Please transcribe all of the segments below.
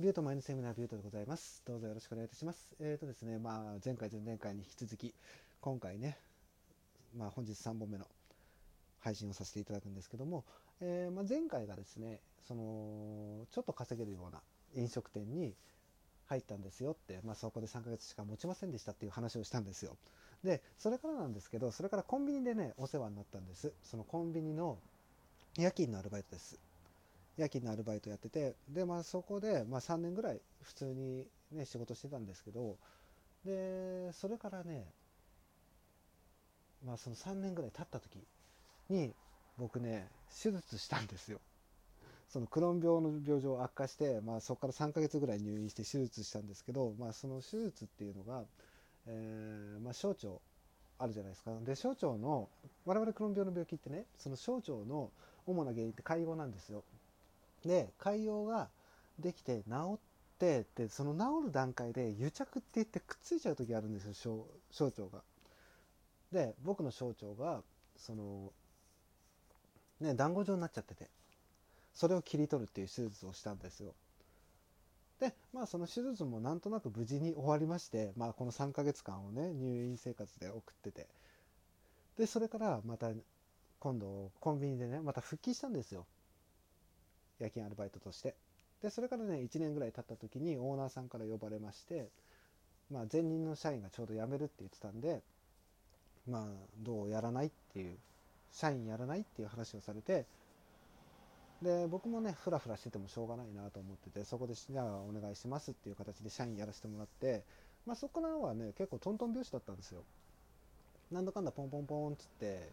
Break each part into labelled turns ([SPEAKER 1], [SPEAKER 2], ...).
[SPEAKER 1] ビュートマインドセミナービュートでございます。どうぞよろしくお願いいたします。えっ、ー、とですね、まあ、前回、前々回に引き続き、今回ね、まあ、本日3本目の配信をさせていただくんですけども、えー、まあ、前回がですね、その、ちょっと稼げるような飲食店に入ったんですよって、まあ、そこで3ヶ月しか持ちませんでしたっていう話をしたんですよ。で、それからなんですけど、それからコンビニでね、お世話になったんです。そのコンビニの夜勤のアルバイトです。夜勤のアルバイトやっててで、まあ、そこで、まあ、3年ぐらい普通に、ね、仕事してたんですけどでそれからね、まあ、その3年ぐらい経った時に僕ね手術したんですよ。そのクローン病の病状悪化して、まあ、そこから3ヶ月ぐらい入院して手術したんですけど、まあ、その手術っていうのが、えーまあ、小腸あるじゃないですかで小腸の我々クローン病の病気ってねその小腸の主な原因って潰瘍なんですよで潰瘍ができて治ってでその治る段階で癒着って言ってくっついちゃう時あるんですよ小腸が。で僕の小腸がそのね団子状になっちゃっててそれを切り取るっていう手術をしたんですよ。でまあその手術もなんとなく無事に終わりまして、まあ、この3ヶ月間をね入院生活で送っててでそれからまた今度コンビニでねまた復帰したんですよ夜勤アルバイトとして。でそれからね1年ぐらい経った時にオーナーさんから呼ばれましてまあ前任の社員がちょうど辞めるって言ってたんでまあどうやらないっていう社員やらないっていう話をされてで僕もねフラフラしててもしょうがないなと思っててそこでじゃあお願いしますっていう形で社員やらせてもらってまあそこからはね結構トントン拍子だったんですよ。なんだかんだポンポンポンっつって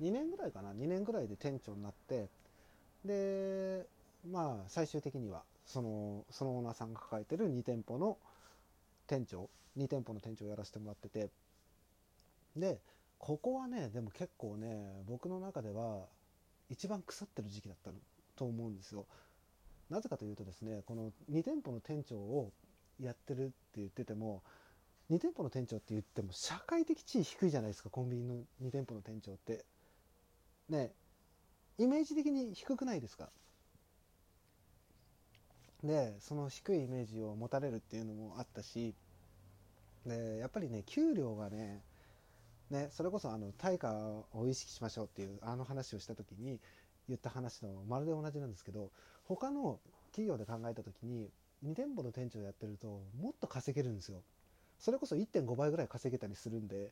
[SPEAKER 1] 2年ぐらいかな2年ぐらいで店長になってでまあ最終的にはそのそのオーナーさんが抱えてる2店舗の店長2店舗の店長をやらせてもらっててでここはねでも結構ね僕の中では一番腐ってる時期だったと思うんですよ。なぜかというとですねこの2店舗の店長をやってるって言ってても2店舗の店長って言っても社会的地位低いじゃないですかコンビニの2店舗の店長って。ねイメージ的に低くないですか？でその低いイメージを持たれるっていうのもあったしでやっぱりね給料がねねそれこそあの対価を意識しましょうっていうあの話をした時に言った話とまるで同じなんですけど他の企業で考えた時に2店舗の店長やってるともっと稼げるんですよ。それこそ1.5倍ぐらい稼げたりするんでっ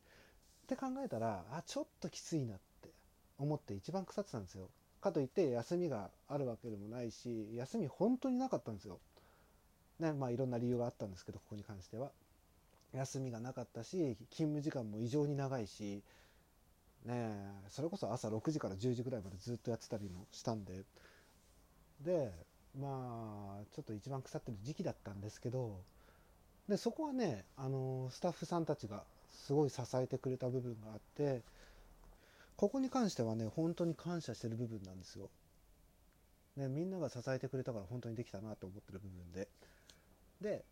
[SPEAKER 1] て考えたらあちょっときついなって思って一番腐ってたんですよ。かといって休みがあるわけでもないし休み本当になかったんですよ。ねまあいろんな理由があったんですけどここに関しては。休みがなかったし勤務時間も異常に長いしねそれこそ朝6時から10時ぐらいまでずっとやってたりもしたんででまあちょっと一番腐ってる時期だったんですけどでそこはねあのスタッフさんたちがすごい支えてくれた部分があってここに関してはね本当に感謝してる部分なんですよ。ね、みんなが支えてくれたから本当にできたなと思ってる部分で。で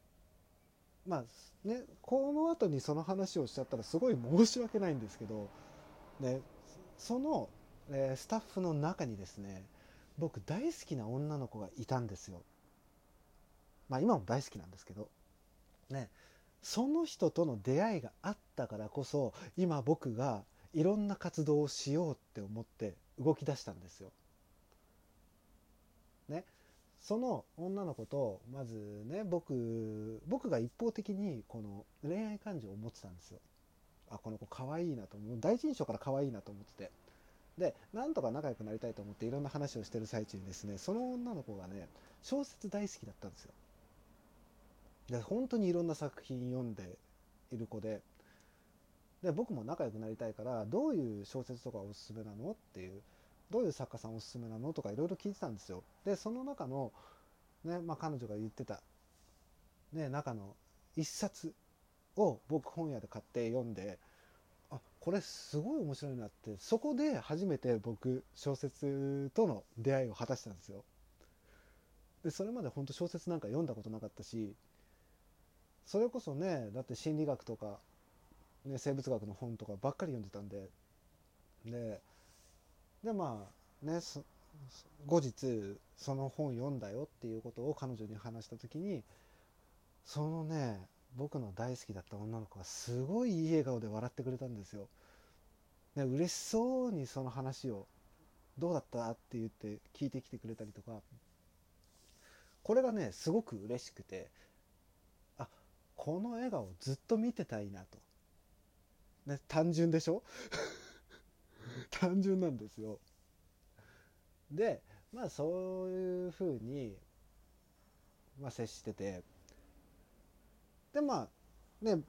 [SPEAKER 1] まあねこの後にその話をしちゃったらすごい申し訳ないんですけど、ね、その、えー、スタッフの中にですね僕大好きな女の子がいたんですよ。まあ今も大好きなんですけど。ねその人との出会いがあったからこそ今僕がいろんな活動をしようって思って動き出したんですよ。ね、その女の子とまずね僕僕が一方的にこの恋愛感情を持ってたんですよ。あこの子可愛いなと思う第一印象から可愛いなと思っててでなんとか仲良くなりたいと思っていろんな話をしてる最中にですねその女の子がね小説大好きだったんですよ。で本当にいろんな作品読んでいる子でで僕も仲良くなりたいからどういう小説とかおすすめなのっていうどういう作家さんおすすめなのとかいろいろ聞いてたんですよ。でその中の、ねまあ、彼女が言ってた、ね、中の一冊を僕本屋で買って読んであこれすごい面白いなってそこで初めて僕小説との出会いを果たしたんですよ。でそれまで本当小説なんか読んだことなかったしそれこそねだって心理学とかね、生物学の本とかばっかり読んでたんでででまあね後日その本読んだよっていうことを彼女に話した時にそのね僕の大好きだった女の子がすごいいい笑顔で笑ってくれたんですよ。で嬉しそうにその話を「どうだった?」って言って聞いてきてくれたりとかこれがねすごく嬉しくてあこの笑顔ずっと見てたいなと。ね、単純でしょ？単純なんですよ。でまあそういうふうに、まあ、接しててでまあね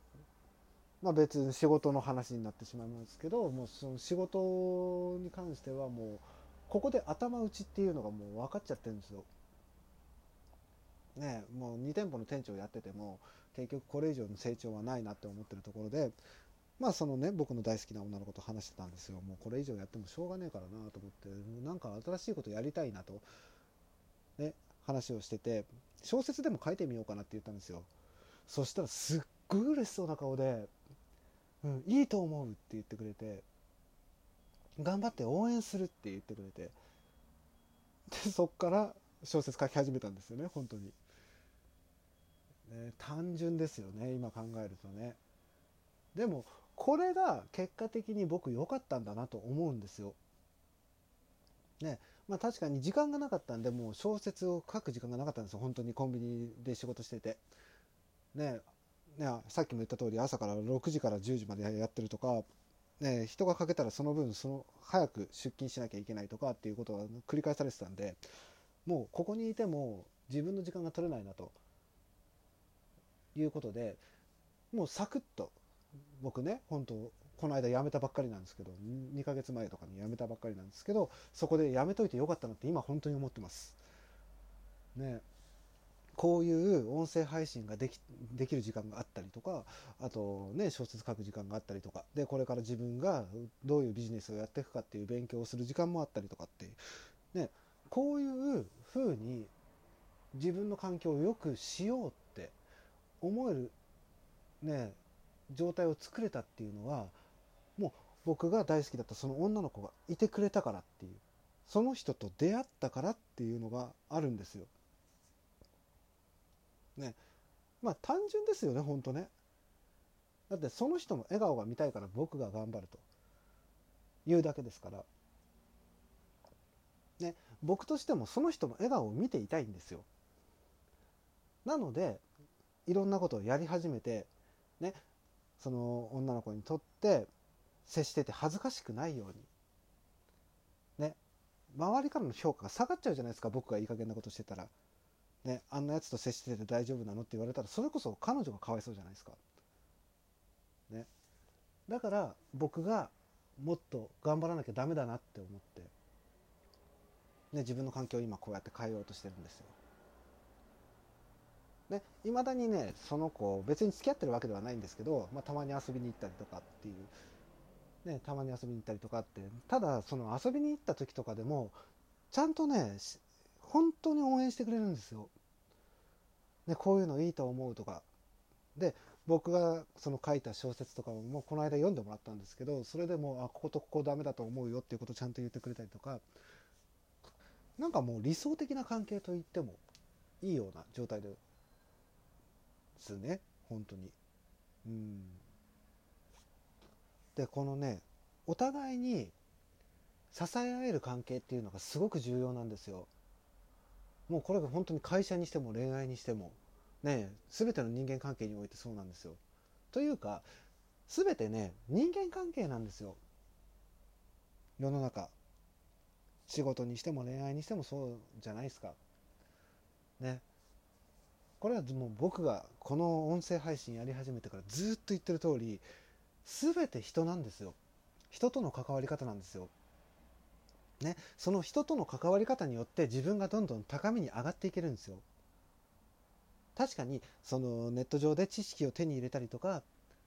[SPEAKER 1] まあ別に仕事の話になってしまいますけどもうその仕事に関してはもうここで頭打ちっていうのがもう分かっちゃってるんですよ。ねもう2店舗の店長やってても結局これ以上の成長はないなって思ってるところでまあそのね僕の大好きな女の子と話してたんですよ。もうこれ以上やってもしょうがねえからなと思って。なんか新しいことやりたいなと。ね話をしてて。小説でも書いてみようかなって言ったんですよ。そしたらすっごい嬉しそうな顔で「うんいいと思う」って言ってくれて。頑張って応援するって言ってくれて。でそっから小説書き始めたんですよね本当に、ね、単純ですよね今考えるとね。でもこれが結果的に僕良かったんだなと思うんですよ。ね。まあ確かに時間がなかったんでもう小説を書く時間がなかったんですよ。本当にコンビニで仕事してて。ね。ね。さっきも言った通り朝から6時から10時までやってるとかね、人がかけたらその分その早く出勤しなきゃいけないとかっていうことが繰り返されてたんでもうここにいても自分の時間が取れないなということでもうサクッと僕ね本当この間辞めたばっかりなんですけど2ヶ月前とかに辞めたばっかりなんですけどそこで辞めといてよかったなって今本当に思ってます。ね。こういう音声配信ができできる時間があったりとかあとね小説書く時間があったりとかでこれから自分がどういうビジネスをやっていくかっていう勉強をする時間もあったりとかってね。こういうふうに自分の環境を良くしようって思えるね。状態を作れたっていうのはもう僕が大好きだったその女の子がいてくれたからっていうその人と出会ったからっていうのがあるんですよ。ね。まあ単純ですよねほんとね。だってその人の笑顔が見たいから僕が頑張ると。いうだけですから。ね。僕としてもその人の笑顔を見ていたいんですよ。なのでいろんなことをやり始めてね。その女の子にとって接してて恥ずかしくないように。ね。周りからの評価が下がっちゃうじゃないですか僕がいい加減なことしてたら。ね、あんなやつと接してて大丈夫なのって言われたらそれこそ彼女がかわいそうじゃないですか。ね、だから僕がもっと頑張らなきゃダメだなって思って、ね、自分の環境を今こうやって変えようとしてるんですよ。ね、未だにねその子別に付き合ってるわけではないんですけど、まあ、たまに遊びに行ったりとかっていう、ね、たまに遊びに行ったりとかってただその遊びに行った時とかでもちゃんとね本当に応援してくれるんですよ。ね、こういうのいいと思うとか。で、僕がその書いた小説とかももうこの間読んでもらったんですけど、それでも、あ、こことここダメだと思うよっていうことをちゃんと言ってくれたりとか、なんかもう理想的な関係と言ってもいいような状態ですね、本当に。うん。で、このね、お互いに支え合える関係っていうのがすごく重要なんですよ。もうこれが本当に会社にしても恋愛にしてもね全ての人間関係においてそうなんですよ。というか全てね人間関係なんですよ世の中仕事にしても恋愛にしてもそうじゃないですかねこれはもう僕がこの音声配信やり始めてからずっと言ってる通り全て人なんですよ人との関わり方なんですよね、その人との関わり方によって自分がどんどん高みに上がっていけるんですよ。確かにそのネット上で知識を手に入れたりとか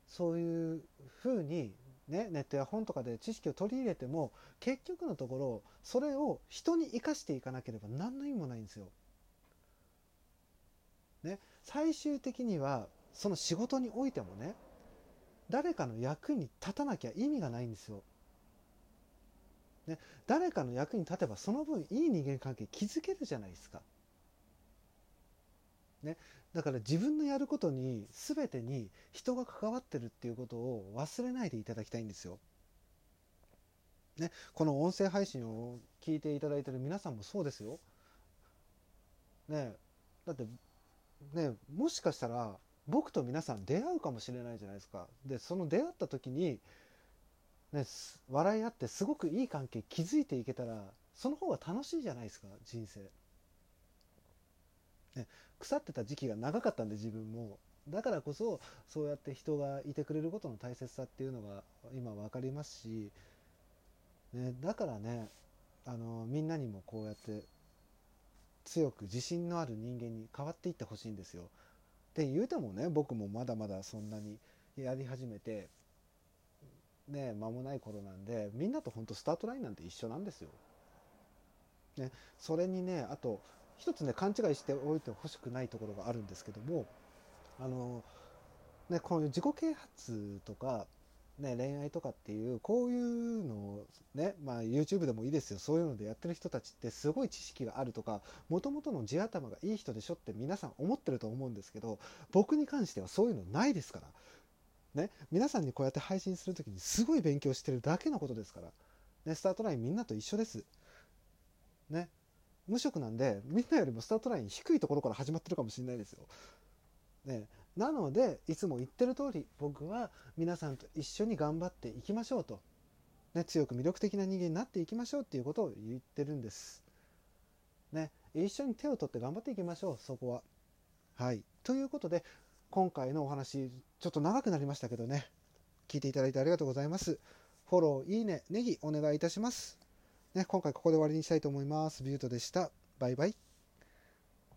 [SPEAKER 1] そういうふうに、ね、ネットや本とかで知識を取り入れても結局のところそれを人に生かしていかなければ何の意味もないんですよ。ね、最終的にはその仕事においてもね誰かの役に立たなきゃ意味がないんですよ。ね、誰かの役に立てばその分いい人間関係築けるじゃないですか。ね、だから自分のやることに全てに人が関わってるっていうことを忘れないでいただきたいんですよ。ね、この音声配信を聞いていただいてる皆さんもそうですよ。ねだってねもしかしたら僕と皆さん出会うかもしれないじゃないですか。でその出会った時に、ね、笑い合ってすごくいい関係築いていけたらその方が楽しいじゃないですか人生。ね、腐ってた時期が長かったんで自分もだからこそそうやって人がいてくれることの大切さっていうのが今分かりますし、ね、だからねあのみんなにもこうやって強く自信のある人間に変わっていってほしいんですよ。で言うてもね僕もまだまだそんなにやり始めてね間もない頃なんでみんなと本当スタートラインなんて一緒なんですよ。ね、それにねあと一つね勘違いしておいてほしくないところがあるんですけどもあの、ね、こういう自己啓発とか、ね、恋愛とかっていうこういうのをね、まあ、YouTube でもいいですよそういうのでやってる人たちってすごい知識があるとかもともとの地頭がいい人でしょって皆さん思ってると思うんですけど僕に関してはそういうのないですから。ね、皆さんにこうやって配信する時にすごい勉強してるだけのことですから、ね、スタートラインみんなと一緒です。ね、無職なんでみんなよりもスタートライン低いところから始まってるかもしれないですよ。ね、なのでいつも言ってる通り僕は皆さんと一緒に頑張っていきましょうと、ね、強く魅力的な人間になっていきましょうっていうことを言ってるんです。ね、一緒に手を取って頑張っていきましょうそこは。はい。ということで今回のお話ちょっと長くなりましたけどね聞いていただいてありがとうございます。フォロー、いいね、ネギお願いいたします。ね、今回ここで終わりにしたいと思います。ビュートでした。バイバイ。